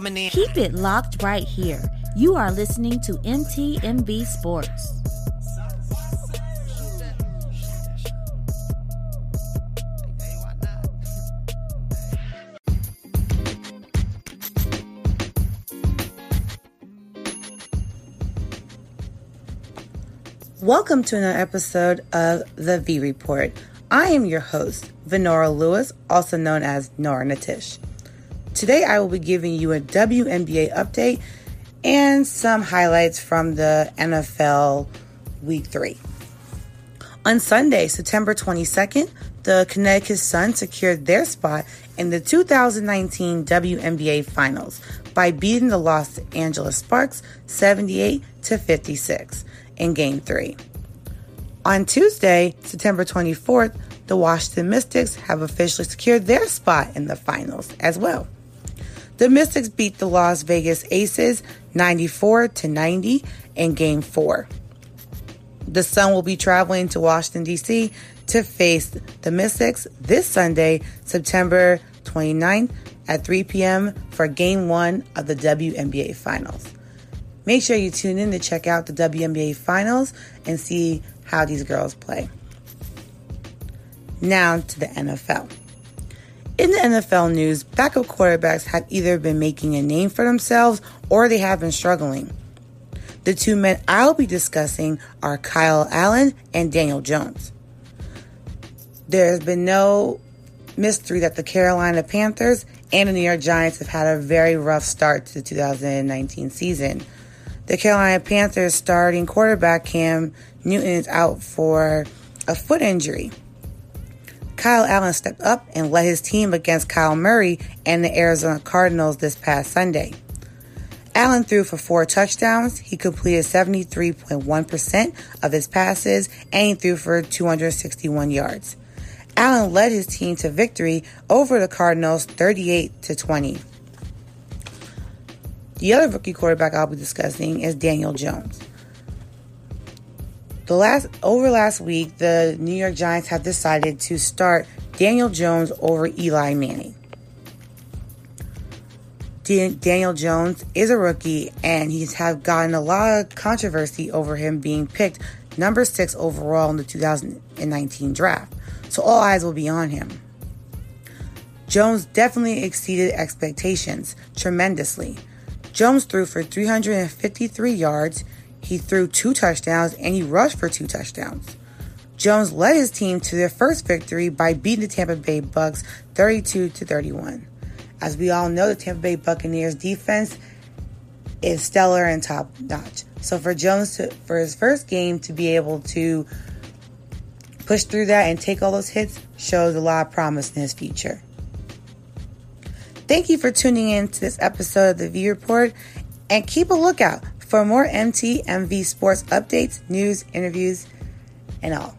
Keep it locked right here. You are listening to MTMV Sports. Welcome to another episode of The V Report. I am your host, Venora Lewis, also known as Nora Natish. Today I will be giving you a WNBA update and some highlights from the NFL Week 3. On Sunday, September 22nd, the Connecticut Sun secured their spot in the 2019 WNBA Finals by beating the Los Angeles Sparks 78 to 56 in Game 3. On Tuesday, September 24th, the Washington Mystics have officially secured their spot in the finals as well. The Mystics beat the Las Vegas Aces 94 to 90 in game 4. The Sun will be traveling to Washington D.C. to face the Mystics this Sunday, September 29th at 3 p.m. for game 1 of the WNBA Finals. Make sure you tune in to check out the WNBA Finals and see how these girls play. Now to the NFL. In the NFL news, backup quarterbacks have either been making a name for themselves or they have been struggling. The two men I'll be discussing are Kyle Allen and Daniel Jones. There has been no mystery that the Carolina Panthers and the New York Giants have had a very rough start to the 2019 season. The Carolina Panthers starting quarterback Cam Newton is out for a foot injury. Kyle Allen stepped up and led his team against Kyler Murray and the Arizona Cardinals this past Sunday. Allen threw for four touchdowns. He completed 73.1% of his passes and he threw for 261 yards. Allen led his team to victory over the Cardinals 38 to 20. The other rookie quarterback I'll be discussing is Daniel Jones. The last over last week, the New York Giants have decided to start Daniel Jones over Eli Manning. Daniel Jones is a rookie, and he's have gotten a lot of controversy over him being picked number six overall in the 2019 draft. So all eyes will be on him. Jones definitely exceeded expectations tremendously. Jones threw for 353 yards. He threw two touchdowns and he rushed for two touchdowns. Jones led his team to their first victory by beating the Tampa Bay Bucks 32 to 31. As we all know, the Tampa Bay Buccaneers defense is stellar and top notch. So for Jones to, for his first game to be able to push through that and take all those hits shows a lot of promise in his future. Thank you for tuning in to this episode of the V Report and keep a lookout for more MTMV sports updates, news, interviews, and all.